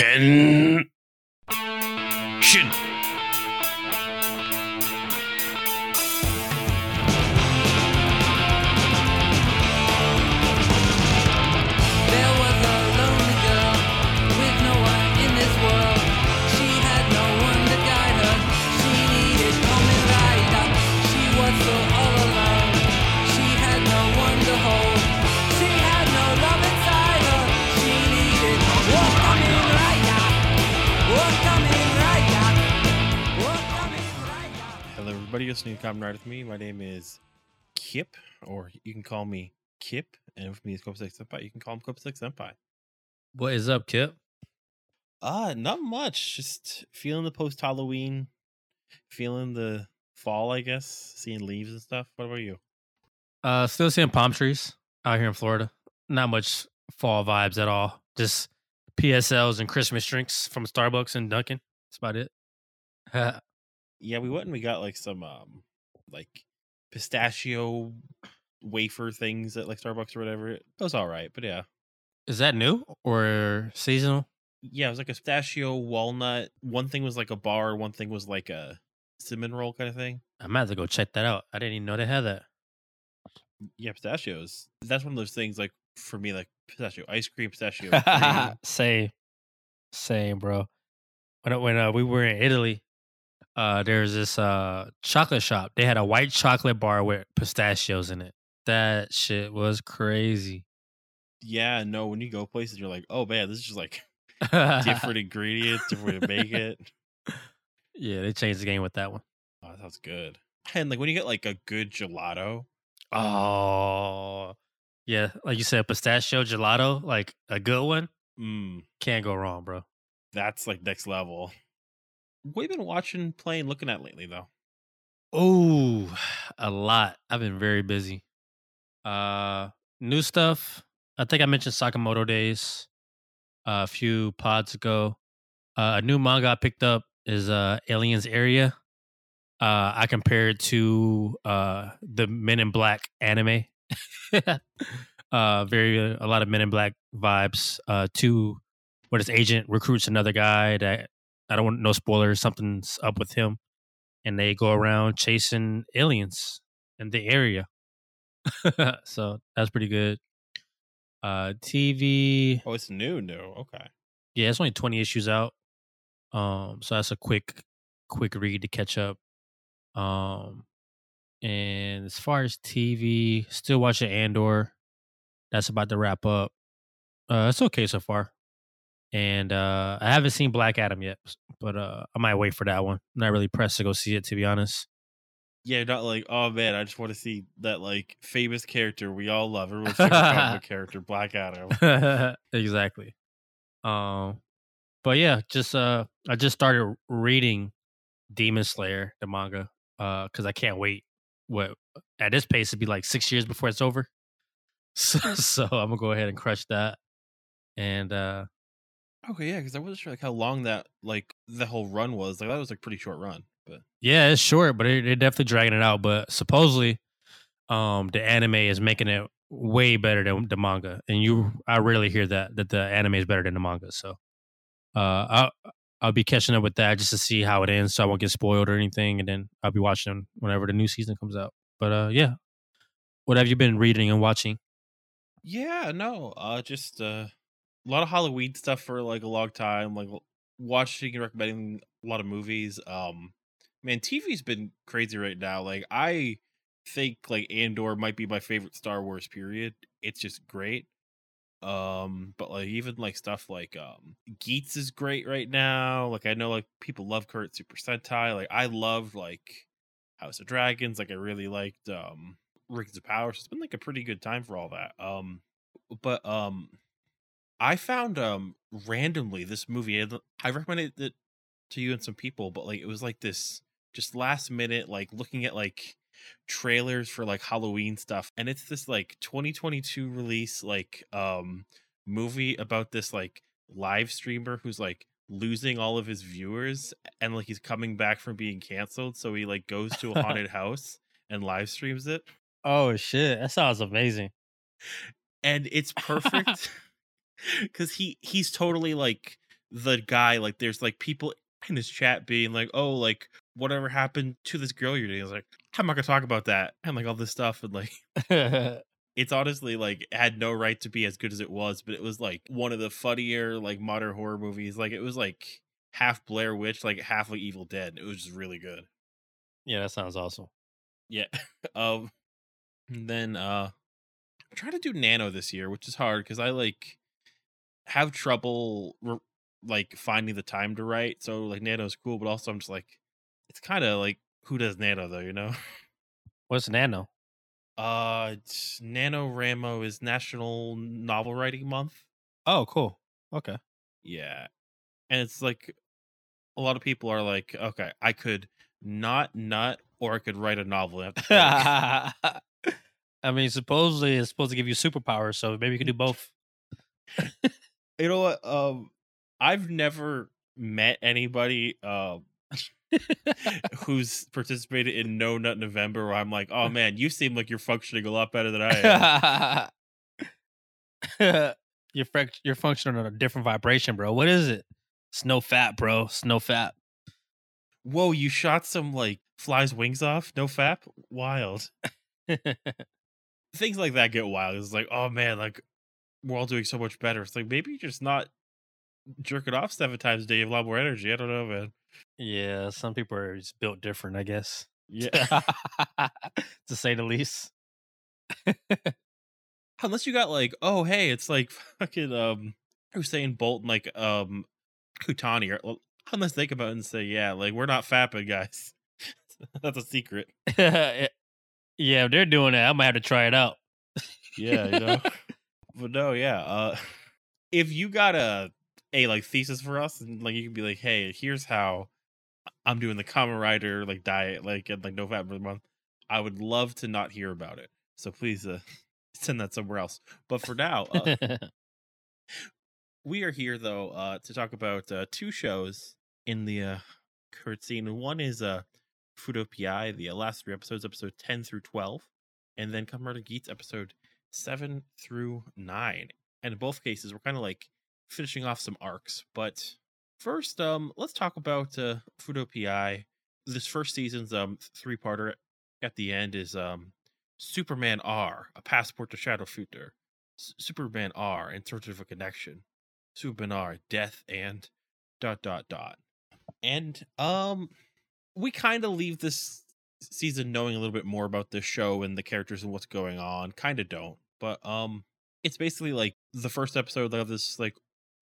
Hen. Shin. Everybody. Listening to Kamen Rider with me. My name is Kip, or you can call me Kip, and with me is Kopsek Senpai. You can call him Kopsek Senpai. What is up, Kip? Uh, not much. Just feeling the post Halloween, feeling the fall, I guess, seeing leaves and stuff. What about you? Uh, still seeing palm trees out here in Florida. Not much fall vibes at all. Just PSLs and Christmas drinks from Starbucks and Dunkin'. That's about it. Yeah, we went and we got like some um like pistachio wafer things at like Starbucks or whatever. It was all right, but yeah. is that new or seasonal? Yeah, it was like a pistachio walnut. One thing was like a bar, one thing was like a cinnamon roll kind of thing. I might have to go check that out. I didn't even know they had that. Yeah, pistachios. That's one of those things like for me, like pistachio ice cream, pistachio. cream. Same, same, bro. When when uh, we were in Italy, uh, there's this uh chocolate shop. They had a white chocolate bar with pistachios in it. That shit was crazy. yeah, no, when you go places, you're like, oh man, this is just like different ingredients, different way to make it. yeah, they changed the game with that one. Oh, that sounds good. And like when you get like a good gelato, Oh, yeah, like you said, pistachio gelato, like a good one, mm, can't go wrong, bro. that's like next level. What have you been watching, playing, looking at lately though? Oh, a lot. I've been very busy. Uh, new stuff. I think I mentioned Sakamoto Days uh, a few pods ago. Uh, a new manga I picked up is uh, Aliens Area. Uh, I compared it to uh, the Men in Black anime. uh, very a lot of Men in Black vibes. Uh, to where this agent recruits another guy that I don't want no spoilers. Something's up with him and they go around chasing aliens in the area. so that's pretty good. Uh TV, Oh, it's new, new. Okay. yeah, it's only 20 issues out. Um so that's a quick quick read to catch up. Um and as far as TV, still watching Andor. That's about to wrap up. Uh it's okay so far. And uh I haven't seen Black Adam yet, but uh I might wait for that one. I'm not really pressed to go see it to be honest. Yeah, not like, oh man, I just want to see that like famous character we all love. Everyone's favorite character, Black Adam. exactly. Um, but yeah, just uh, I just started reading Demon Slayer, the manga, uh, because I can't wait. What at this pace, it'd be like six years before it's over. So, so I'm gonna go ahead and crush that. And uh, Okay, yeah, because I wasn't sure like how long that like the whole run was. Like that was like pretty short run, but yeah, it's short, but it, they're definitely dragging it out. But supposedly, um, the anime is making it way better than the manga, and you, I rarely hear that that the anime is better than the manga. So, uh, I'll I'll be catching up with that just to see how it ends, so I won't get spoiled or anything, and then I'll be watching whenever the new season comes out. But uh, yeah, what have you been reading and watching? yeah, no, uh, just uh, a lot of Halloween stuff for like a long time. Like watching and recommending a lot of movies. Um, man, TV's been crazy right now. Like I think like Andor might be my favorite Star Wars. Period. It's just great. Um, but like even like stuff like um Geats is great right now. Like I know like people love Kurt Super Sentai. Like I loved like House of Dragons. Like I really liked um Rings of Power. So it's been like a pretty good time for all that. Um, but um, I found um randomly this movie. I recommended it to you and some people, but like it was like this just last minute like looking at like trailers for like Halloween stuff, and it's this like 2022 release like um movie about this like live streamer who's like losing all of his viewers and like he's coming back from being canceled so he like goes to a haunted house and live streams it Oh shit, that sounds amazing. and it's perfect because he he's totally like the guy like there's like people in his chat being like, "Oh, like whatever happened to this girl you're dating?" I was like, "I'm not gonna talk about that," and like all this stuff, and like it's honestly like had no right to be as good as it was, but it was like one of the funnier like modern horror movies. Like it was like half Blair Witch, like half like Evil Dead. It was just really good. yeah, that sounds awesome. Yeah. um. and Then uh, I'm trying to do Nano this year, which is hard because I like have trouble re- like finding the time to write. So like Nano's cool, but also I'm just like, it's kind of like who does Nano though, you know? What's Nano? Uh, NaNoWriMo is National Novel Writing Month. Oh, cool. Okay. Yeah. And it's like a lot of people are like, okay, I could not nut or I could write a novel. I have to pick." I mean, supposedly it's supposed to give you superpowers, so maybe you can do both. you know what? Um, I've never met anybody um who's participated in No Nut November where I'm like, oh man, you seem like you're functioning a lot better than I am. you're you're functioning on a different vibration, bro. What is it? It's no fat, bro. It's no fat. Whoa, you shot some like flies wings off? No fap? Wild. Things like that get wild. It's like, oh man, like we're all doing so much better. It's like maybe you're just not jerking off seven times a day. You have a lot more energy. I don't know, man. yeah, some people are just built different, I guess. Yeah. to say the least. Unless you got like, oh hey, it's like fucking um Usain Bolt and like um Kutani or unless they come out and say, yeah, like we're not fapping, guys. That's a secret. yeah, if they're doing that, I might have to try it out. Yeah, you know. But no, yeah. Uh if you got a a like thesis for us and like you can be like, hey, here's how I'm doing the Kamen Rider like diet like and like no fat for the month, I would love to not hear about it. So please uh send that somewhere else. But for now, uh, we are here though uh to talk about uh two shows in the uh current scene one is uh Fuuto PI the uh, last three episodes episode 10 through 12 and then Kamen Geats episode 7 through 9 and in both cases we're kind of like finishing off some arcs but first um let's talk about uh Fuuto PI this first season's um three parter at the end is um Superman R a passport to Shadow Future S- Superman R in search of a connection. Superman R death and dot dot dot. And um we kind of leave this season knowing a little bit more about the show and the characters and what's going on kind of don't but um it's basically like the first episode of this like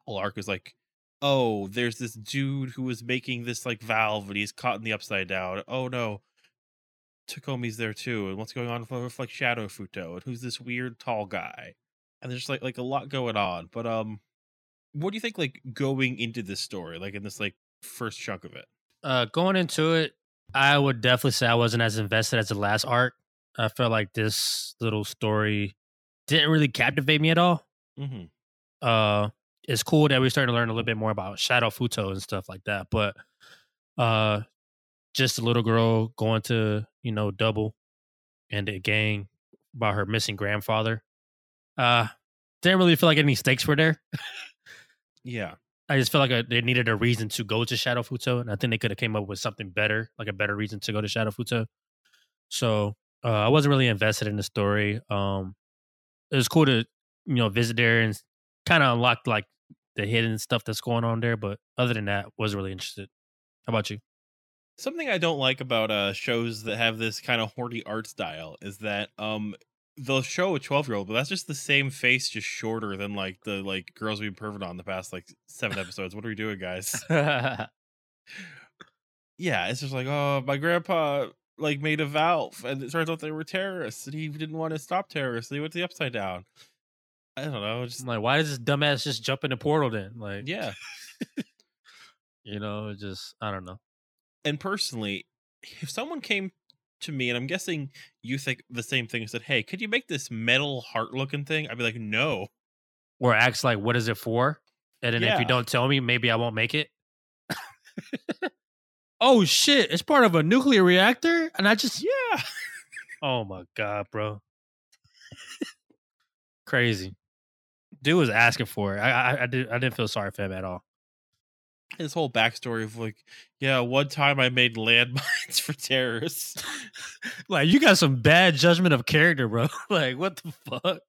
whole arc is like oh there's this dude who was making this like valve and he's caught in the upside down. Oh no. Tokime's there too and what's going on with like shadow futo and who's this weird tall guy? And there's like like a lot going on but um what do you think like going into this story like in this like first chunk of it? Uh, going into it, I would definitely say I wasn't as invested as the last arc. I felt like this little story didn't really captivate me at all. mm-hmm. uh it's cool that we're starting to learn a little bit more about Shadow Futo and stuff like that. But uh just a little girl going to, you know, double and a gang about her missing grandfather. Uh didn't really feel like any stakes were there. yeah I just felt like a, they needed a reason to go to Shadow Futo, and I think they could have came up with something better, like a better reason to go to Shadow Futo. So uh, I wasn't really invested in the story. Um, it was cool to you know visit there and kind of unlock like the hidden stuff that's going on there, but other than that, wasn't really interested. How about you? Something I don't like about uh shows that have this kind of horny art style is that um they'll show a 12 year old, but that's just the same face, just shorter than like the like girls we've been perfect on the past like seven episodes. What are we doing, guys? yeah, it's just like, oh, my grandpa like made a valve and it turns out they were terrorists and he didn't want to stop terrorists. He went to the upside down. I don't know. Just Just like, why does this dumbass just jump in the portal then? Like, yeah. you know, just I don't know. and personally, if someone came to me, and I'm guessing you think the same thing, and said, "Hey, could you make this metal heart looking thing?" I'd be like, "No." Or acts like, what is it for? And then if you don't tell me, maybe I won't make it. oh shit! It's part of a nuclear reactor, and I just Yeah. Oh my god, bro. Crazy. Dude was asking for it. I I, I did I didn't feel sorry for him at all. His whole backstory of like, yeah, one time I made landmines for terrorists. like you got some bad judgment of character, bro. like what the fuck?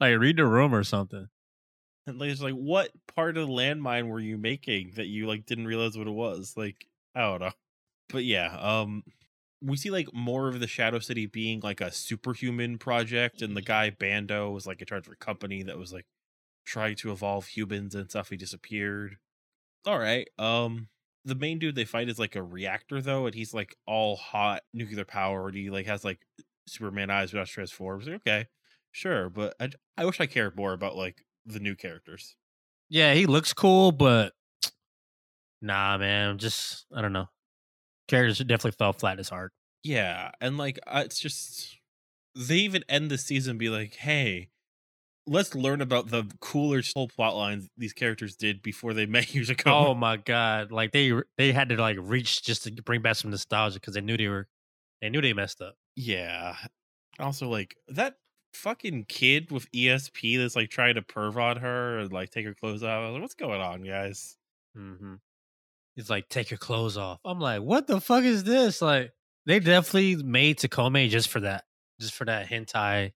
Like read the room or something. And like, it's like, what part of the landmine were you making that you like didn't realize what it was? Like, I don't know. But yeah, um, we see like more of the Shadow City being like a superhuman project, and the guy Bando was like in charge of a company that was like trying to evolve humans and stuff. He disappeared. All right. Um, the main dude they fight is like a reactor though, and he's like all hot nuclear powered. He like has like Superman eyes without transforms. Like, okay, sure, but I I wish I cared more about like the new characters. Yeah, he looks cool, but nah, man. Just I don't know. Characters definitely fell flat as hard. Yeah, and like uh, it's just they even end the season be like, hey, let's learn about the cooler whole plot lines these characters did before they met years ago. Oh my god! Like they they had to like reach just to bring back some nostalgia because they knew they were they knew they messed up. yeah. Also, like that fucking kid with ESP that's like trying to perv on her and like take her clothes off. I was like, What's going on, guys? Mm-hmm. He's like, take your clothes off. I'm like, what the fuck is this? Like, they definitely made Tokime just for that, just for that hentai,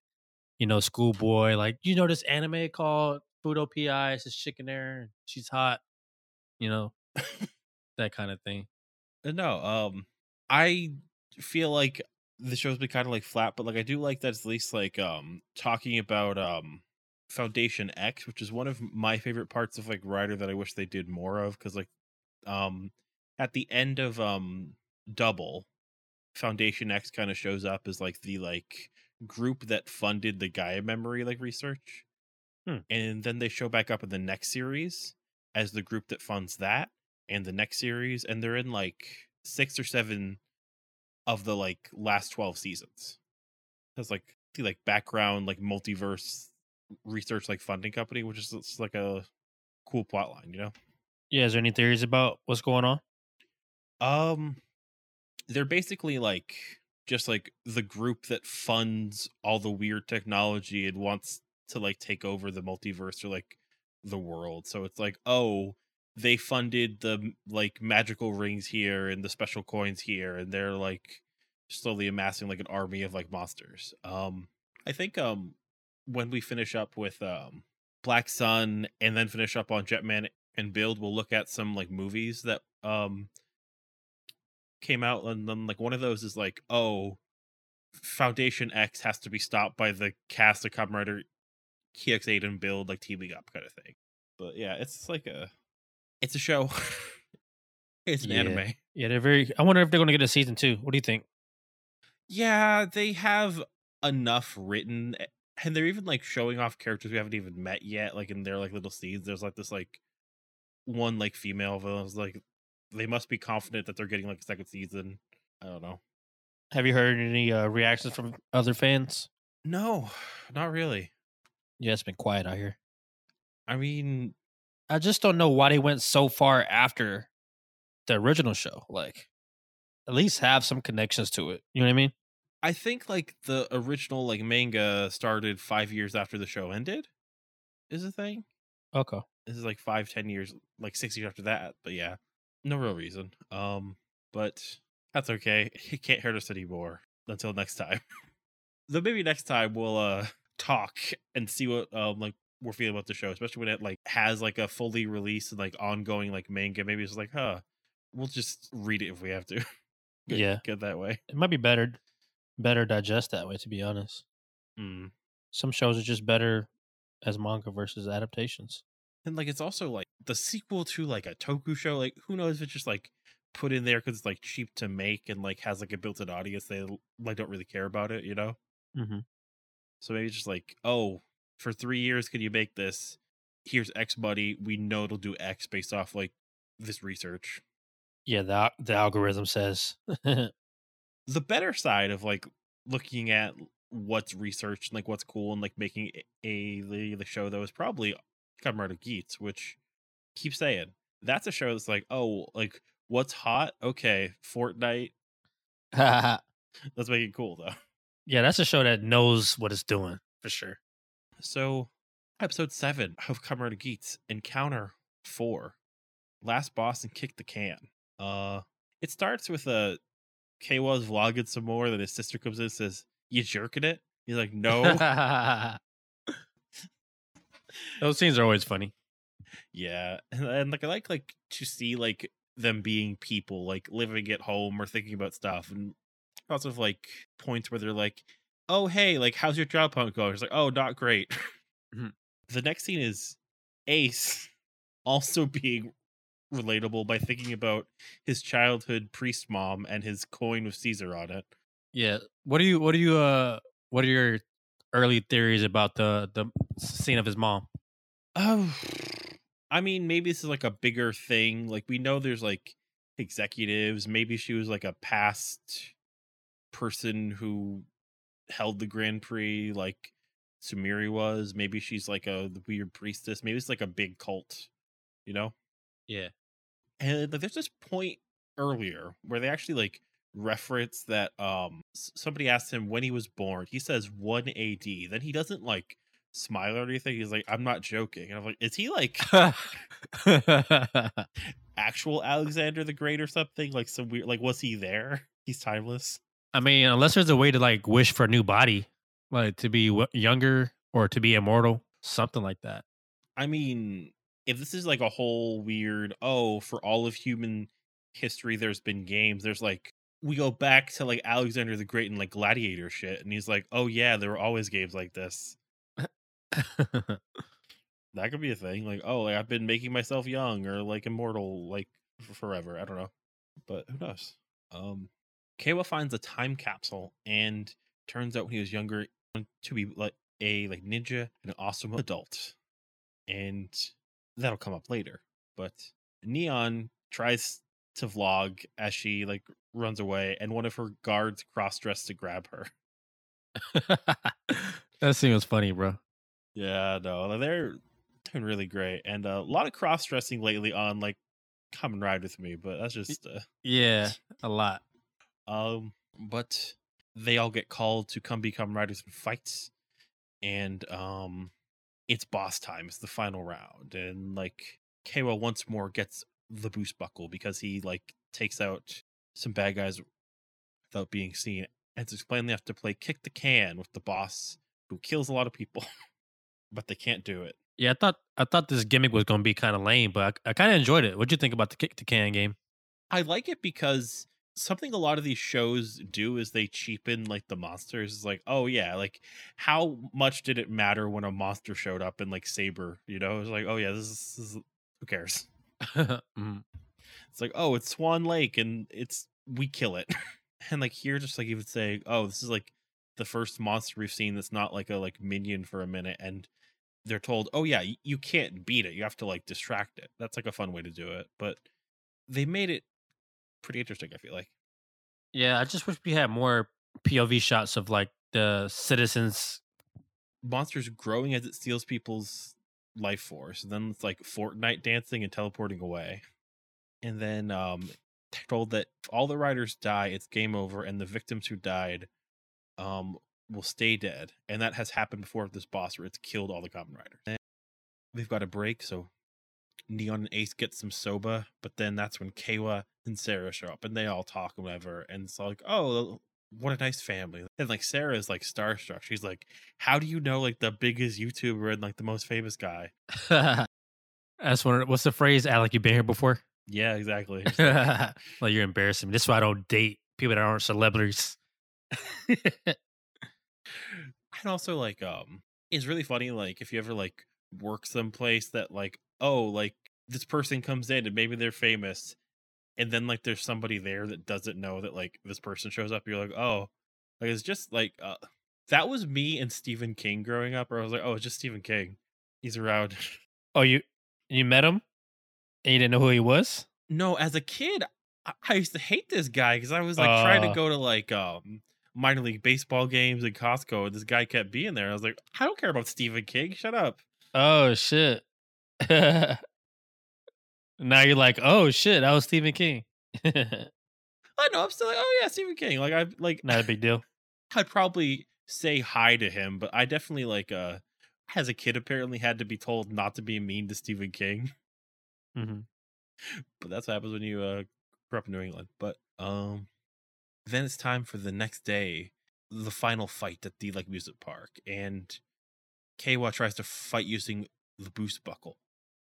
you know, schoolboy. Like, you know, this anime called Fuuto PI. It's this chick in there. She's hot, you know, that kind of thing. Uh, No, um, I feel like the show's been kind of like flat, but like I do like that it's at least like um talking about um Foundation X, which is one of my favorite parts of like Rider that I wish they did more of because like um at the end of um Double, Foundation X kind of shows up as like the like group that funded the Gaia memory like research, Hmm. and then they show back up in the next series as the group that funds that and the next series, and they're in like six or seven of the like last twelve seasons. That's like the like background like multiverse research like funding company, which is it's like a cool plot line, you know. Yeah, is there any theories about what's going on? Um, they're basically like just like the group that funds all the weird technology and wants to like take over the multiverse or like the world. So it's like, oh, they funded the like magical rings here and the special coins here, and they're like slowly amassing like an army of like monsters. Um, I think um when we finish up with um Black Sun and then finish up on Jetman and Build, we'll look at some like movies that um came out and then like one of those is like oh foundation x has to be stopped by the cast of Kamen Rider Ex-Aid and build like teaming up kind of thing but yeah it's like a it's a show it's an Yeah. anime Yeah, they're very. I wonder if they're going to get a season two. What do you think? yeah they have enough written eh, and they're even like showing off characters we haven't even met yet like in their like little scenes there's like this like one like female villain like they must be confident that they're getting like a second season i don't know Have you heard any uh, reactions from other fans? No, not really. Yeah, it's been quiet out here. I mean, I just don't know why they went so far after the original show. Like, at least have some connections to it. You know what I mean? I think like the original like manga started five years after the show ended. Is the thing. Okay. This is like five, ten years, like six years after that. But yeah, no real reason. Um, but that's okay. It can't hurt us anymore until next time. Though maybe next time we'll uh talk and see what um like we're feeling about the show, especially when it like has like a fully released and like ongoing like manga. Maybe it's like, huh, we'll just read it if we have to. Get- Yeah. get that way. It might be better, better digest that way. To be honest, Mm. some shows are just better as manga versus adaptations. And like it's also like the sequel to like a Toku show. Like who knows if it's just like put in there because it's like cheap to make and like has like a built-in audience. They like don't really care about it, you know. Mm-hmm. So maybe it's just like, oh, for three years, can you make this? Here's X money. We know it'll do X based off like this research. Yeah, the the algorithm says. The better side of like looking at what's researched and like what's cool and like making a, a the, the show though is probably Kamen Rider Geats, which keep saying that's a show that's like, oh, like what's hot? Okay, Fortnite. Let's make it cool though. Yeah, that's a show that knows what it's doing for sure. So, episode seven of Rider Geats, Encounter Four. last boss and kick the can. Uh, it starts with a Keiwa's vlogging some more. Then his sister comes in and says, "You jerking it?" He's like, "No." Those scenes are always funny. yeah, and, and like I like like to see like them being people, like living at home or thinking about stuff, and lots of like points where they're like, "Oh hey, like how's your job hunt going?" It's like, "Oh, not great." Mhm. The next scene is Ace also being relatable by thinking about his childhood priest mom and his coin with Caesar on it. Yeah. What do you what do you uh what are your early theories about the the scene of his mom? Oh, I mean, maybe this is like a bigger thing. Like we know there's like executives. Maybe she was like a past person who held the Grand Prix, like Tsumuri was. Maybe she's like a weird priestess. Maybe it's like a big cult, you know. Yeah. And like, there's this point earlier where they actually like reference that um somebody asked him when he was born. He says 1 AD. Then he doesn't like smile or anything. He's like, I'm not joking. And I'm like, is he like actual Alexander the Great or something? Like some weird like was he there? He's timeless. I mean, unless there's a way to like wish for a new body, like to be w- younger or to be immortal, something like that. I mean, if this is like a whole weird, oh, for all of human history there's been games, there's like we go back to like Alexander the Great and like gladiator shit, and he's like, Oh yeah, there were always games like this. That could be a thing. Like, oh, like I've been making myself young or like immortal like forever. I don't know. But who knows? Um Kawa finds a time capsule and turns out when he was younger to be like a like ninja and an awesome adult. And that'll come up later. But Neon tries to vlog as she like runs away and one of her guards cross dressed to grab her. that scene was funny, bro. Yeah, no, they're doing really great, and uh, a lot of cross dressing lately on like "Kamen Rider with Me," but that's just uh, Yeah, a lot. um. But they all get called to come become riders in fights, and um, it's boss time. It's the final round, and like Kawa once more gets the boost buckle because he like takes out some bad guys without being seen. And it's explained they have to play kick the can with the boss who kills a lot of people, but they can't do it. Yeah, I thought I thought this gimmick was gonna be kind of lame, but I, I kind of enjoyed it. What'd you think about the kick the can game? I like it because something a lot of these shows do is they cheapen like the monsters. It's like, oh yeah, like how much did it matter when a monster showed up in like Saber? You know, it's like, oh yeah, this is, this is who cares? Mhm. It's like, oh, it's Swan Lake and it's we kill it. and like here, just like even say, oh, this is like the first monster we've seen that's not like a like minion for a minute and they're told, oh yeah, you can't beat it. You have to like distract it. That's like a fun way to do it. But they made it pretty interesting, I feel like. Yeah, I just wish we had more POV shots of like the citizens. monsters growing as it steals people's life force. And then it's like Fortnite dancing and teleporting away. And then um told that if all the riders die, it's game over, and the victims who died um will stay dead. And that has happened before with this boss where it's killed all the Kamen Riders. And we've got a break, so Neon and Ace get some soba, but then that's when Kawa and Sarah show up and they all talk and whatever. And it's like, oh, what a nice family. And like Sarah is like starstruck. She's like, How do you know like the biggest YouTuber and like the most famous guy? That's one. What's the phrase? Alec, You've been here before? Yeah, exactly. Like, like you're embarrassing me. This is why I don't date people that aren't celebrities. and also like um it's really funny like if you ever like work someplace that like oh like this person comes in and maybe they're famous and then like there's somebody there that doesn't know that like this person shows up you're like oh like it's just like uh that was me and Stephen King growing up or I was like oh it's just Stephen King he's around oh, you you met him and you didn't know who he was? no as a kid I, I used to hate this guy because I was like trying to Uh. go to like um minor league baseball games in Costco and this guy kept being there I was like I don't care about Stephen King shut up Oh shit. now you're like, oh shit, that was Stephen King. I know. I'm still like, oh yeah, Stephen King. Like I like not a big deal. I'd probably say hi to him, but I definitely like uh as a kid apparently had to be told not to be mean to Stephen King. Hmm but that's what happens when you uh grew up in New England. But um then it's time for the next day, the final fight at the like music park, and Keiwa tries to fight using the boost buckle,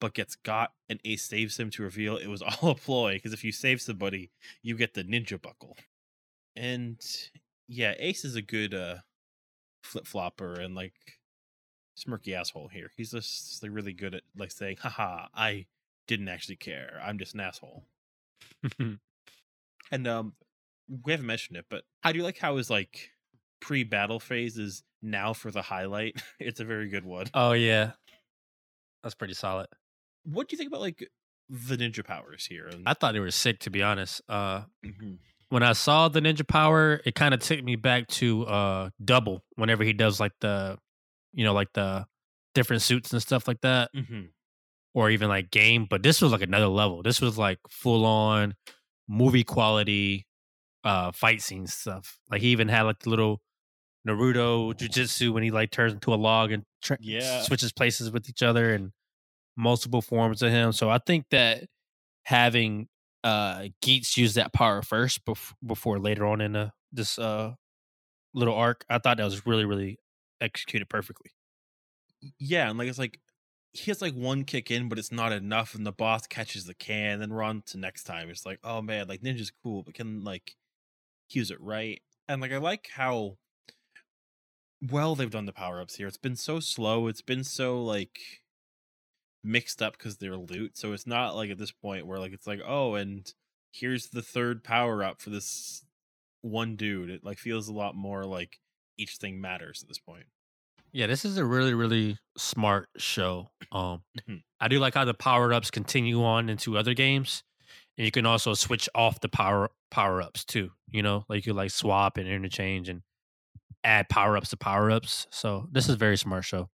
but gets got and Ace saves him to reveal it was all a ploy, because if you save somebody, you get the ninja buckle. And yeah, Ace is a good uh flip flopper and like smirky asshole here. He's just like really good at like saying, haha, I didn't actually care. I'm just an asshole. And um we haven't mentioned it, but I do like how his like pre battle phase is now for the highlight. it's a very good one. oh yeah, that's pretty solid. What do you think about like the ninja powers here? And, I thought they were sick to be honest. Uh, Mhm. when I saw the ninja power, it kind of took me back to uh double whenever he does like the, you know, like the different suits and stuff like that, Mhm. Or even like game. But this was like another level. This was like full on movie quality uh fight scene stuff. Like he even had like the little Naruto jujitsu when he like turns into a log and tra- Yeah. switches places with each other and multiple forms of him. So I think that having uh Geats use that power first bef- before later on in the, this uh little arc, I thought that was really really executed perfectly. Yeah, and like it's like he has like one kick in, but it's not enough, and the boss catches the can, then we're on to next time. It's like, oh man, like Ninja's cool, but can like use it right? And like I like how well they've done the power ups here. It's been so slow, it's been so like mixed up because they're loot. So it's not like at this point where like it's like, oh, and here's the third power up for this one dude. It like feels a lot more like each thing matters at this point. Yeah, this is a really really smart show. Um Mhm. I do like how the power ups continue on into other games. And you can also switch off the power power ups too. You know, like you like swap and interchange and add power ups to power ups. So this is a very smart show.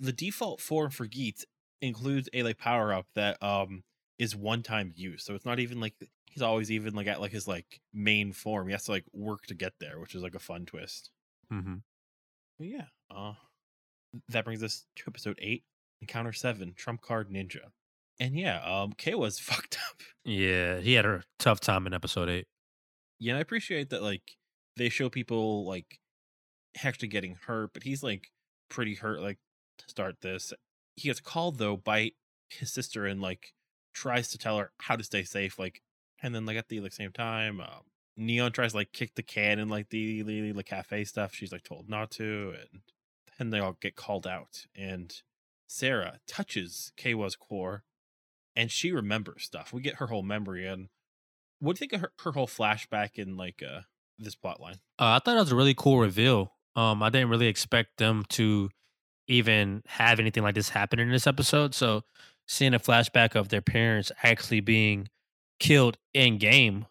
the default form for Geats includes a like power up that um is one time use. So it's not even like he's always even like at like his like main form. He has to like work to get there, which is like a fun twist. Mm-hmm. But yeah, uh that brings us to episode eight, Encounter Seven, Trump Card Ninja. And yeah, um Kay was fucked up. Yeah, he had a tough time in episode eight. Yeah, and I appreciate that like they show people like actually getting hurt, but he's like pretty hurt like to start this. He gets called though by his sister and like tries to tell her how to stay safe, like and then like at the like same time, um Neon tries to like kick the can in like the the, the cafe stuff. She's like told not to, and then they all get called out. And Sarah touches Keiwa's core and she remembers stuff. We get her whole memory and what do you think of her, her whole flashback in like uh this plot line? Uh, I thought it was a really cool reveal. Um, I didn't really expect them to even have anything like this happen in this episode. So seeing a flashback of their parents actually being killed in game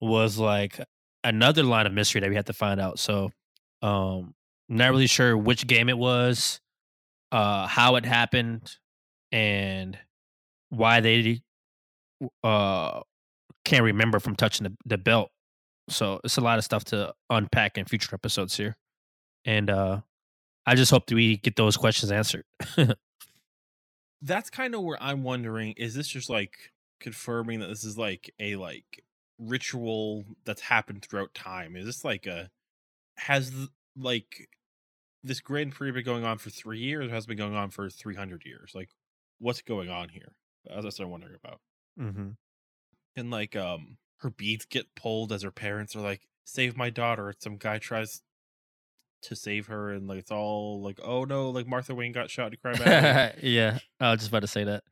was like another line of mystery that we had to find out. So um not really sure which game it was, uh how it happened and why they uh can't remember from touching the, the belt. So it's a lot of stuff to unpack in future episodes here. And uh I just hope that we get those questions answered. That's kind of where I'm wondering is this just like confirming that this is like a like ritual that's happened throughout time? Is this like a has like this Grand Prix been going on for 3 years or has it been going on for 300 years? Like what's going on here? That's what I'm wondering about. mm-hmm. and like um her beads get pulled as her parents are like save my daughter some guy tries to save her and like it's all like oh no like martha wayne got shot to cry back yeah, I was just about to say that.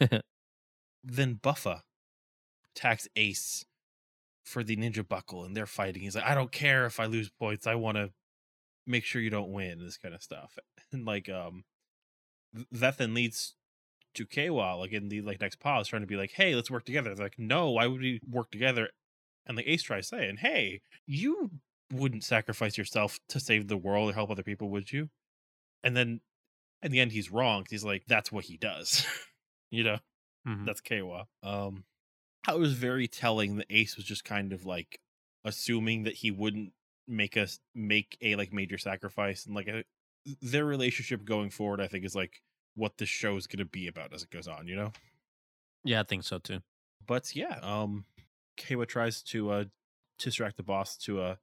then buffa attacks ace for the ninja buckle and they're fighting he's like i don't care if i lose points i want to make sure you don't win this kind of stuff and like um th- that then leads to Kwa, like in the like next pause, trying to be like, "Hey, let's work together." They're like, "No, why would we work together?" And like Ace tries saying, "Hey, you wouldn't sacrifice yourself to save the world or help other people, would you?" And then in the end, he's wrong. He's like, "That's what he does," you know. Mhm. That's Kwa. Um, I was very telling that Ace was just kind of like assuming that he wouldn't make us make a like major sacrifice and like a, their relationship going forward. I think is like what this show is going to be about as it goes on. You know. Yeah, I think so too. But yeah, um, Kawa tries to uh distract the boss to uh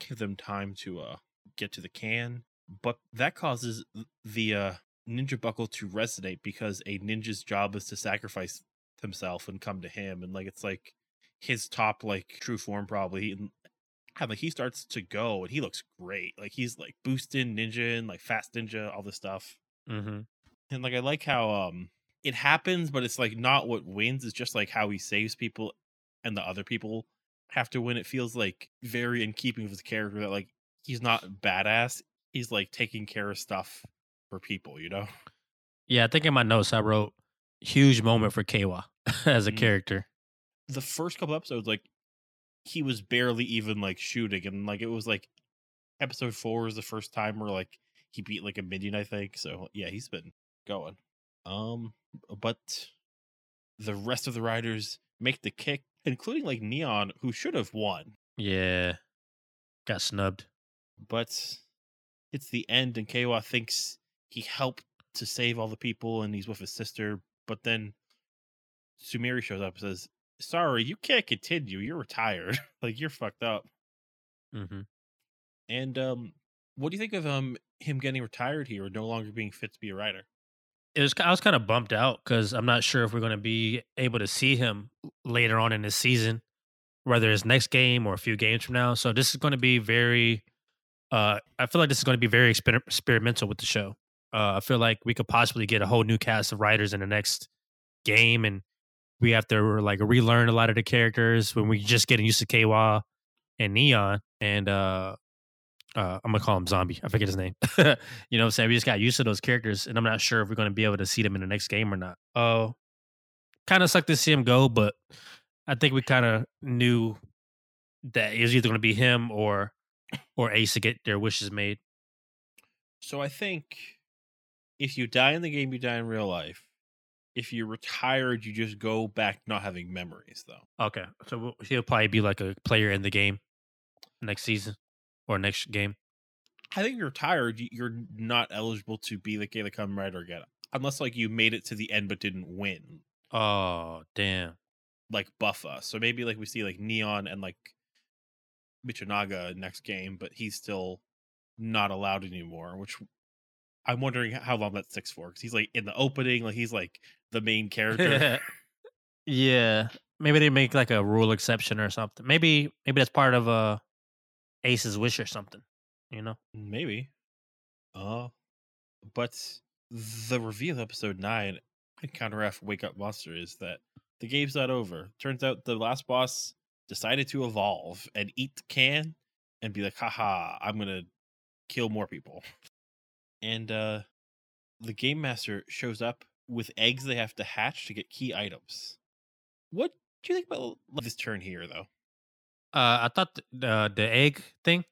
give them time to uh get to the can, but that causes the uh ninja buckle to resonate because a ninja's job is to sacrifice himself and come to him, and like it's like his top like true form probably. And, and like he starts to go and he looks great. Like he's like boosting ninja and like fast ninja, all this stuff. Mm-hmm. And like I like how um it happens, but it's like not what wins. It's just like how he saves people and the other people have to win. It feels like very in keeping with his character that like he's not badass. He's like taking care of stuff for people, you know? Yeah, I think in my notes I wrote huge moment for Kawa as a Mhm. character. The first couple episodes, like he was barely even like shooting, and like it was like episode four is the first time where like he beat like a minion, I think. So yeah, he's been going. Um, but the rest of the riders make the kick, including like Neon, who should have won, Yeah, got snubbed. but it's the end, and Kawa thinks he helped to save all the people, and he's with his sister. But then Tsumuri shows up and says, "Sorry, you can't continue. You're retired. like you're fucked up." Mm-hmm. And um, what do you think of um him getting retired here or no longer being fit to be a rider? It was I was kind of bumped out because I'm not sure if we're going to be able to see him later on in this season, whether it's next game or a few games from now. So this is going to be very. Uh, I feel like this is going to be very exper- experimental with the show. Uh, I feel like we could possibly get a whole new cast of writers in the next game, and we have to like relearn a lot of the characters when we're just getting used to Kawa and Neon, and uh, uh, I'm gonna call him Zombie. I forget his name. you know what I'm saying? We just got used to those characters, and I'm not sure if we're gonna be able to see them in the next game or not. Oh, kind of sucked to see him go, but I think we kind of knew that it was either gonna be him or or Ace to get their wishes made. So I think if you die in the game, you die in real life. If you're retired, you just go back not having memories, though. Okay, so he'll probably be like a player in the game next season or next game. I think you're retired, you're not eligible to be the Kayla Kamen Rider again, unless like you made it to the end but didn't win, Oh damn! like Buffa. So maybe like we see like Neon and like Michinaga next game, but he's still not allowed anymore. Which I'm wondering how long that sticks for because he's like in the opening, like he's like the main character. yeah, maybe they make like a rule exception or something. Maybe maybe that's part of uh Ace's wish or something. You know? Maybe. Uh but the reveal of episode nine, Encounter F Wake Up Monster, is that the game's not over. Turns out the last boss decided to evolve and eat the can and be like, haha, I'm gonna kill more people. And uh the game master shows up with eggs they have to hatch to get key items. What do you think about this turn here though? Uh, I thought the uh, the egg thing.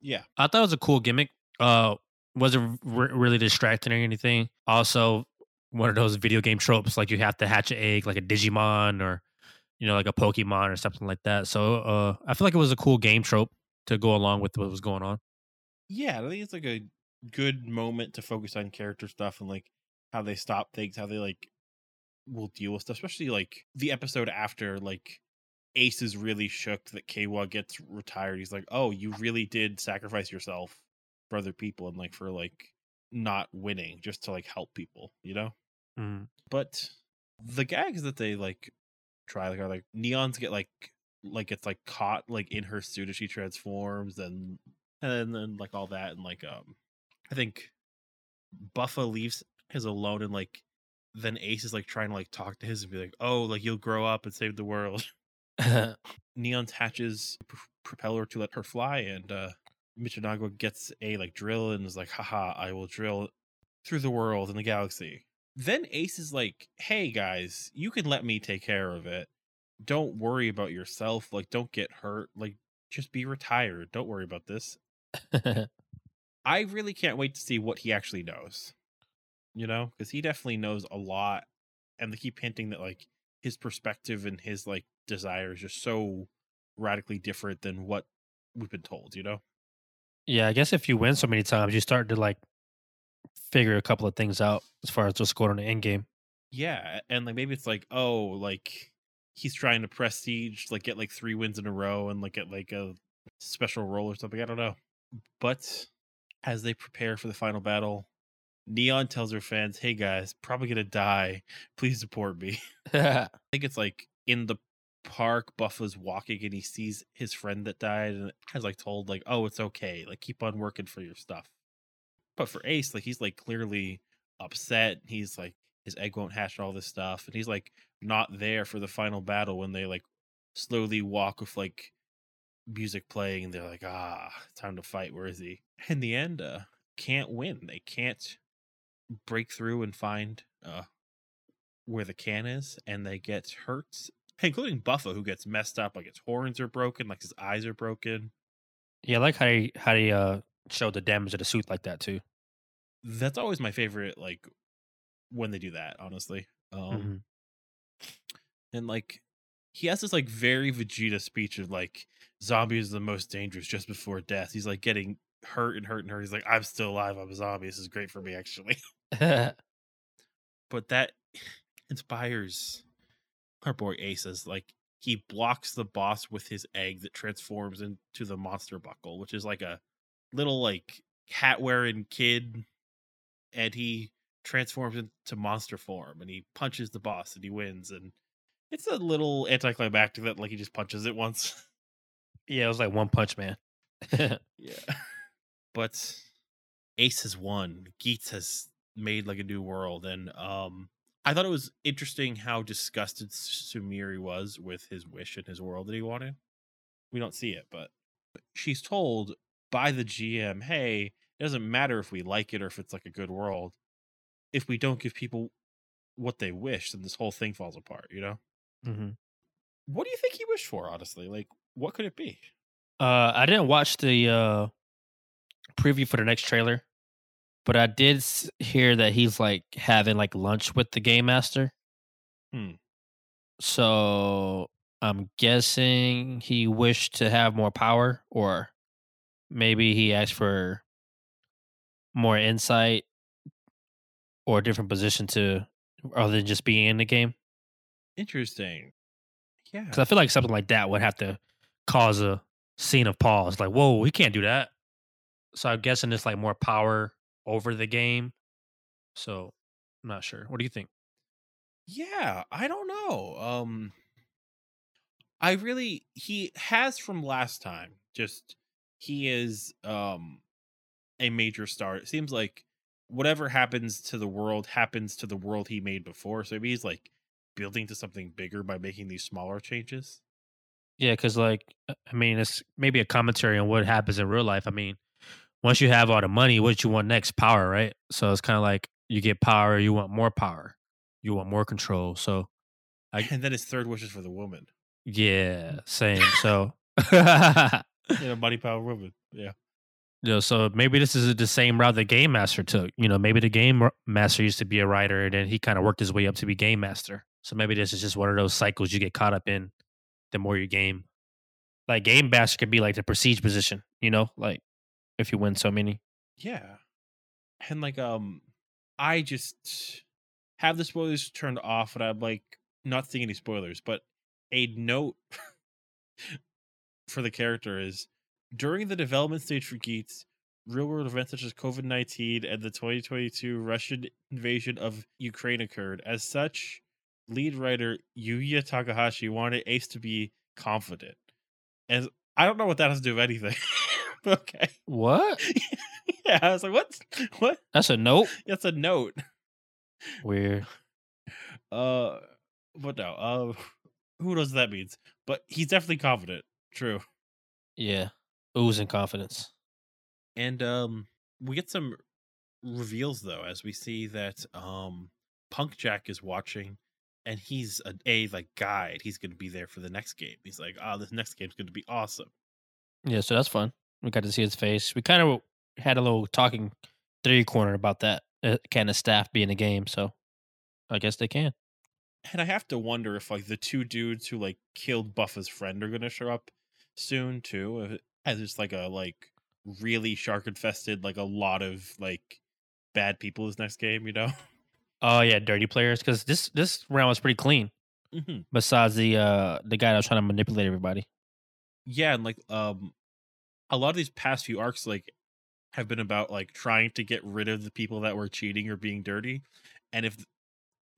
Yeah. I thought it was a cool gimmick. Uh, wasn't re- really distracting or anything. Also, one of those video game tropes, like you have to hatch an egg, like a Digimon or you know, like a Pokemon or something like that. So, uh, I feel like it was a cool game trope to go along with what was going on. yeah, I think it's like a good moment to focus on character stuff and like how they stop things, how they like will deal with stuff, especially like the episode after like Ace is really shook that Kawa gets retired. He's like, "Oh, you really did sacrifice yourself for other people and like for like not winning just to like help people, you know?" Mm-hmm. But the gags that they like try like are like neons get like like it's like caught like in her suit as she transforms and and then like all that and like um I think Buffa leaves his alone and like then Ace is like trying to like talk to his and be like, oh, like you'll grow up and save the world. Neon pr- propeller to let her fly, and uh Michinaga gets a like drill and is like, haha, I will drill through the world and the galaxy. Then Ace is like, hey guys, you can let me take care of it. Don't worry about yourself. Like, don't get hurt. Like, just be retired. Don't worry about this. I really can't wait to see what he actually knows. You know, because he definitely knows a lot, and they keep hinting that like his perspective and his like desires is just so radically different than what we've been told. You know, yeah, I guess if you win so many times, you start to like figure a couple of things out as far as just going on the end game. Yeah, and like maybe it's like, oh, like he's trying to prestige, like get like three wins in a row and like get like a special role or something. I don't know. But as they prepare for the final battle, Neon tells her fans, "Hey guys, probably gonna die. Please support me." I think it's like in the park, Buff Buffa's walking and he sees his friend that died and has like told like, "Oh, it's okay. Like keep on working for your stuff." But for Ace, like he's like clearly upset. He's like his egg won't hatch and all this stuff, and he's like not there for the final battle when they like slowly walk with like music playing and they're like, "Ah, time to fight. Where is he?" In the end, uh, can't win. They can't break through and find uh where the can is, and they get hurt, including Buffa, who gets messed up. Like his horns are broken, like his eyes are broken. yeah, I like how they how they uh showed the damage of the suit like that too. That's always my favorite. Like when they do that, honestly. Um, Mhm. and like he has this like very Vegeta speech of like zombie is the most dangerous just before death. He's like getting hurt and hurt and hurt. He's like, I'm still alive. I'm a zombie. This is great for me, actually. but that inspires our boy Ace as like he blocks the boss with his egg that transforms into the monster buckle, which is like a little like hat wearing kid, and he transforms into monster form and he punches the boss and he wins and it's a little anticlimactic that like he just punches it once. yeah, it was like One Punch Man. Yeah. But Ace has won. Geats has made like a new world. And um I thought it was interesting how disgusted Tsumuri was with his wish and his world that he wanted. We don't see it, but she's told by the GM, hey, it doesn't matter if we like it or if it's like a good world. If we don't give people what they wish, then this whole thing falls apart, you know? Hmm What do you think he wished for, honestly? Like, what could it be? Uh, I didn't watch the uh preview for the next trailer, but I did hear that he's like having like lunch with the game master. Hmm. So I'm guessing he wished to have more power, or maybe he asked for more insight or a different position to, other than just being in the game. Interesting. Yeah. Because I feel like something like that would have to cause a scene of pause. Like, whoa, we can't do that. So I'm guessing it's like more power over the game. So I'm not sure. What do you think? Yeah, I don't know. Um I really he has from last time. Just he is um a major star. It seems like whatever happens to the world happens to the world he made before. So maybe he's like building to something bigger by making these smaller changes. Yeah, because like uh, I mean, it's maybe a commentary on what happens in real life. I mean, once you have all the money, what you want next? Power, right? So it's kind of like you get power, you want more power, you want more control. So I- and then his third wish is for the woman. yeah, same. So You know, money power woman. Yeah. you know, so maybe this is the same route the game master took. You know, maybe the game master used to be a writer, and then he kind of worked his way up to be game master. So maybe this is just one of those cycles you get caught up in. The more you game, like game master could be like the prestige position. You know, like if you win so many. Yeah. And like um I just have the spoilers turned off and I'm like not seeing any spoilers, but a note for the character is during the development stage for Geats, real world events such as COVID 19 and the 2022 Russian invasion of Ukraine occurred. As such, lead writer Yuya Takahashi wanted Ace to be confident. And I don't know what that has to do with anything. okay. What? yeah, I was like, what? What? That's a note. That's a note. Weird. Uh, but no. Uh, who knows what that means? But he's definitely confident. True. Yeah, oozing confidence. And um, we get some reveals though, as we see that um, Punk Jack is watching, and he's a, a like guide. He's going to be there for the next game. He's like, oh, this next game's going to be awesome. Yeah, so that's fun. We got to see his face. We kind of had a little talking three corner about that uh, kind of staff being a game. So I guess they can. And I have to wonder if like the two dudes who like killed Buffa's friend are gonna show up soon too. uh, As just like a like really shark infested, like a lot of like bad people this next game, you know? Oh yeah, dirty players. Because this this round was pretty clean. hmm Besides the uh the guy that was trying to manipulate everybody. Yeah, and like um, a lot of these past few arcs like have been about like trying to get rid of the people that were cheating or being dirty, and if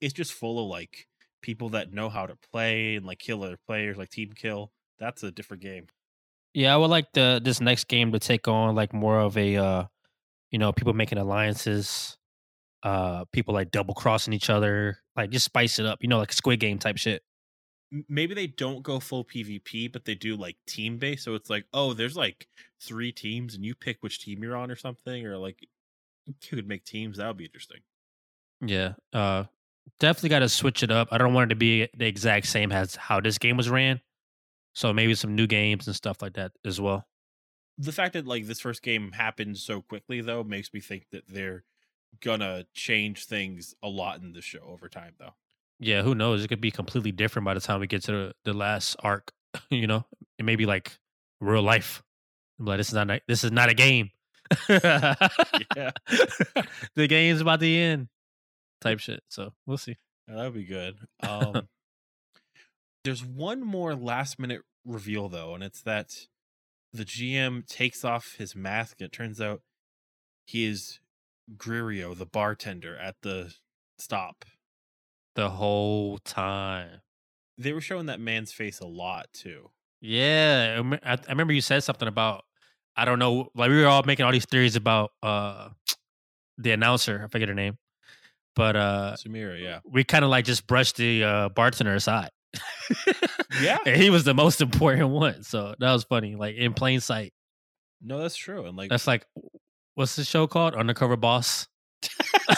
it's just full of like people that know how to play and like kill other players, like team kill, that's a different game. Yeah, I would like the this next game to take on like more of a uh you know, people making alliances, uh people like double crossing each other, like just spice it up, you know, like Squid Game type shit. Maybe they don't go full PvP, but they do like team based. So it's like, oh, there's like three teams, and you pick which team you're on or something, or like you could make teams. That would be interesting. Yeah. Uh definitely got to switch it up. I don't want it to be the exact same as how this game was ran. So maybe some new games and stuff like that as well. the fact that like this first game happened so quickly though makes me think that they're gonna change things a lot in the show over time though Yeah, who knows? It could be completely different by the time we get to the, the last arc. You know, it may be like real life. I'm like, this is not a, this is not a game. Yeah. the game's about to end. Type shit. So we'll see. Yeah, that would be good um there's one more last minute reveal though and it's that the gm takes off his mask and it turns out he is Girori the bartender at the stop The whole time. they were showing that man's face a lot too Yeah, I, I remember you said something about I don't know. Like we were all making all these theories about uh the announcer. I forget her name, but uh Tsumuri yeah we kind of like just brushed the uh, bartender aside. Yeah. and he was the most important one. So that was funny. Like in plain sight. no that's true and like That's like, what's the show called? Undercover Boss.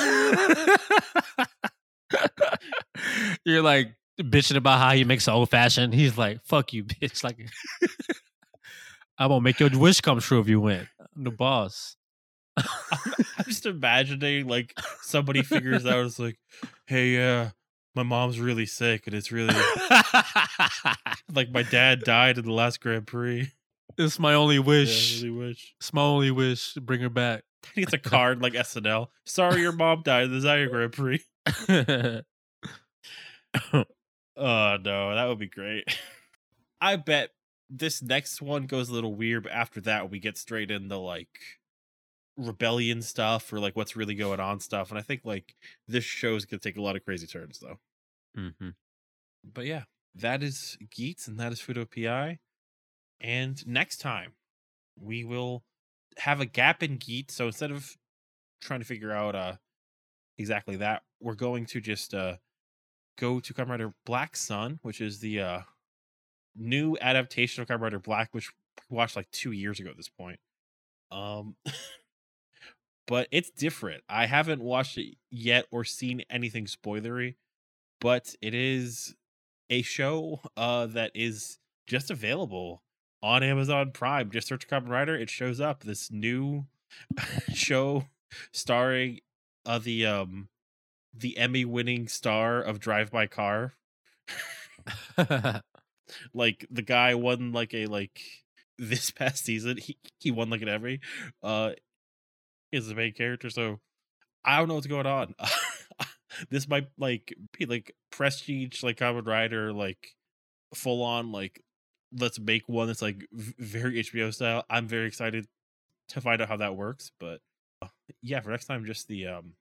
You're like bitching about how he makes an old fashioned. He's like, "Fuck you, bitch!" Like, I'm gonna make your wish come true if you win. I'm the boss. I'm just imagining like somebody figures out it's like, hey, yeah, my mom's really sick and it's really like my dad died in the last Grand Prix. It's my only wish. Really wish. It's my only wish. To bring her back. He gets a card like SNL. Sorry, your mom died in the Desire Grand Prix. Oh no, that would be great. I bet this next one goes a little weird, but after that we get straight into like rebellion stuff or like what's really going on stuff. And I think like this show is gonna take a lot of crazy turns though. hmm But yeah, that is Geats and that is Fuuto PI. And next time we will have a gap in Geet. So instead of trying to figure out uh exactly that, we're going to just uh go to Kamen Black Sun, which is the uh new adaptation of Kamen Black, which we watched like two years ago at this point. Um but it's different. I haven't watched it yet or seen anything spoilery, but it is a show uh that is just available on Amazon Prime. Just search Kamen Rider, it shows up. This new show starring uh the um the Emmy winning star of Drive My Car. like the guy won like a like this past season he he won like an Emmy uh is the main character so I don't know what's going on this might like be like prestige like Kamen Rider like full on like let's make one that's like very HBO style I'm very excited to find out how that works but uh, yeah for next time just the um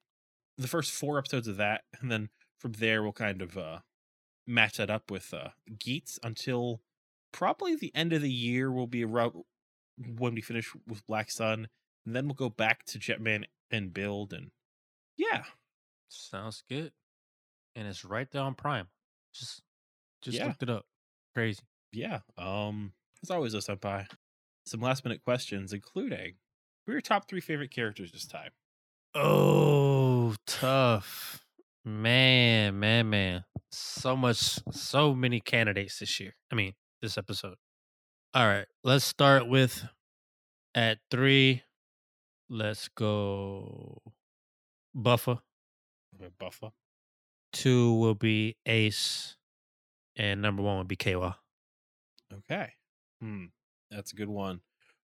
the first four episodes of that and then from there we'll kind of uh match that up with uh Geats until probably the end of the year will be around when we finish with Black Sun, and then we'll go back to Jetman and build and yeah, Sounds good. And it's right there on Prime. Just just Yeah. looked it up. Crazy. Yeah. Um, as always, a senpai. Some last minute questions, including who are your top three favorite characters this time? Oh, tough. Man, man, man. So much, so many candidates this year. I mean, this episode. All right, let's start with at three. Let's go Buffer. Buffa. Two will be Ace. And number one would be Keiwa. Okay. Hmm. That's a good one.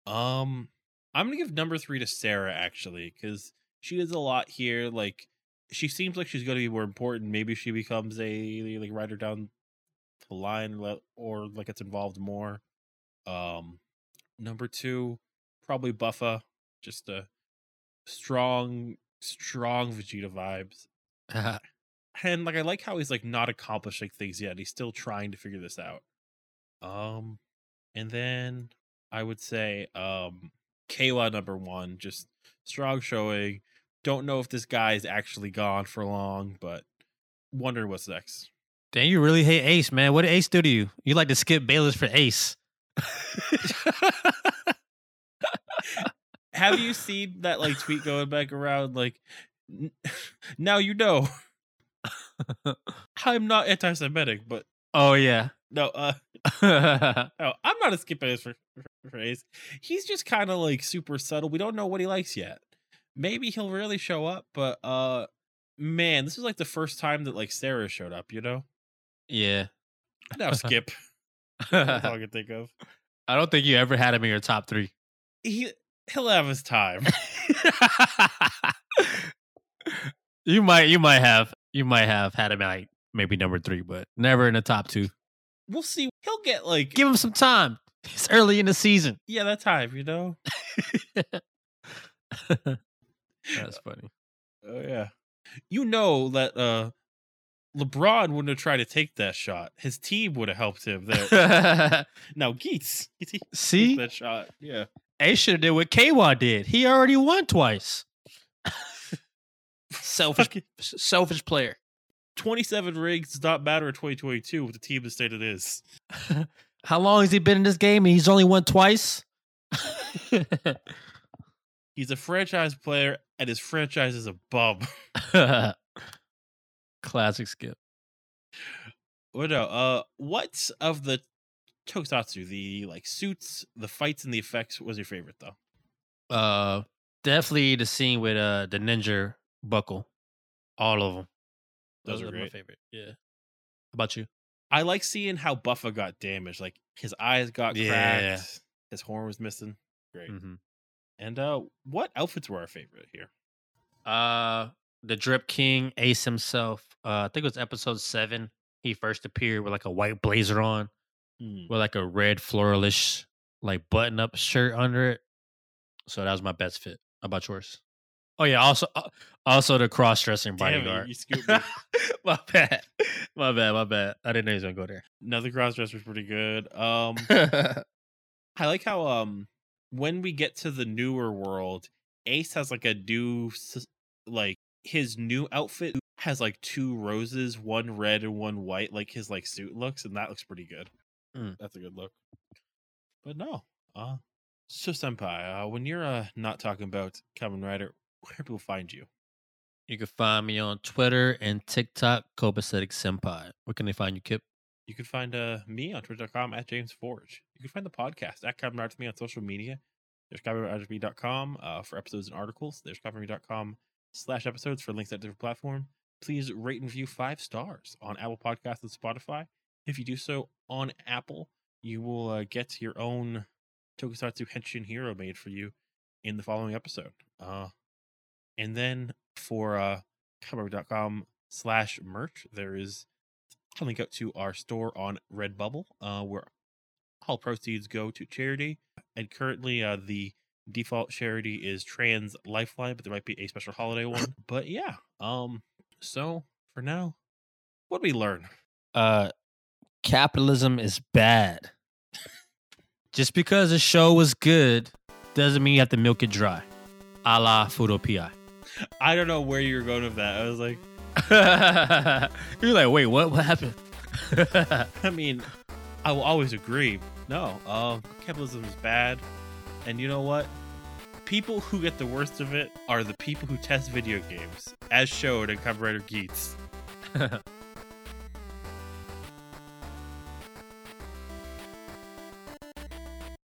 Um, I'm gonna give number three to Sarah actually, because she does a lot here. Like, she seems like she's going to be more important. Maybe she becomes a like rider down the line or like gets involved more. Um, number two, probably Buffa. Just a strong, strong Vegeta vibes. And like I like how he's like not accomplishing things yet. He's still trying to figure this out. Um, and then I would say um Keiwa number one, just strong showing. Don't know if this guy is actually gone for long, but wondering what's next. Damn, you really hate Ace, man. What did Ace do to you? You like to skip Bayless for Ace. Have you seen that like tweet going back around? Like, "N- now you know. I'm not anti-Semitic, but oh yeah. no, uh, no, I'm not a skip ace for, for, for He's just kind of like super subtle. We don't know what he likes yet. Maybe he'll really show up, but uh, man, this is like the first time that like Sarah showed up. You know, Yeah. now skip. That's all I can think of. I don't think you ever had him in your top three. He he'll have his time. you might, you might have, you might have had him like maybe number three, but never in the top two. We'll see. He'll get like Give him some time. It's early in the season. yeah, that time. You know. That's funny. Oh yeah. You know that uh LeBron wouldn't have tried to take that shot. His team would have helped him there. now Geats, Geats he takes See, that shot. Yeah. Ace should have did what Kwan did. He already won twice. selfish, selfish player. 27 rigs does not matter in 2022 with the team the state it is. How long has he been in this game? He's only won twice. He's a franchise player and his franchise is a bum. Classic skip. What no, uh what of the tokusatsu, the like suits, the fights and the effects was your favorite though? Uh, definitely the scene with uh the ninja buckle. All of them. Those are my favorite. Yeah. How about you? I like seeing how Buffa got damaged. Like his eyes got Yeah. cracked, his horn was missing. Great. Mm-hmm. And uh what outfits were our favorite here? Uh, the Drip King, Ace himself. Uh, I think it was episode seven. He first appeared with like a white blazer on, Hmm. with like a red floralish like button up shirt under it. So that was my best fit. How about yours? Oh yeah, also uh, also the cross dressing it, bodyguard. you scooped me. my bad, my bad, my bad. I didn't know he was gonna go there. no Another crossdresser was pretty good. Um I like how um when we get to the newer world, Ace has like a new like his new outfit has like two roses, one red and one white, like his like suit looks, and that looks pretty good. Mm. That's a good look. But no, uh, so senpai, uh, when you're uh not talking about Kamen Rider, where people find you? you can find me on Twitter and TikTok, Copacetic Senpai. Where can they find you, Kip? You can find uh, me on twitter.com at James Forge. You can find the podcast at Rider to me on social media. There's KamenRiderToMe.com uh, for episodes and articles. There's KamenRider.com slash episodes for links at different platform. Please rate and review five stars on Apple Podcasts and Spotify. If you do so on Apple, you will uh, get your own Tokusatsu Henshin hero made for you in the following episode. Uh, and then for uh, KamenRider.com slash merch, there is a link out to our store on Redbubble, uh, where all proceeds go to charity. And currently, uh, the default charity is Trans Lifeline, but there might be a special holiday one. But yeah, um, so for now, what did we learn? uh capitalism is bad. Just because a show was good doesn't mean you have to milk it dry. A la Fuuto PI. I don't know where you were going with that. I was like, You're like, wait, what? What happened? I mean, I will always agree. No, um, capitalism is bad, and you know what? People who get the worst of it are the people who test video games, as showed in Rider Geats.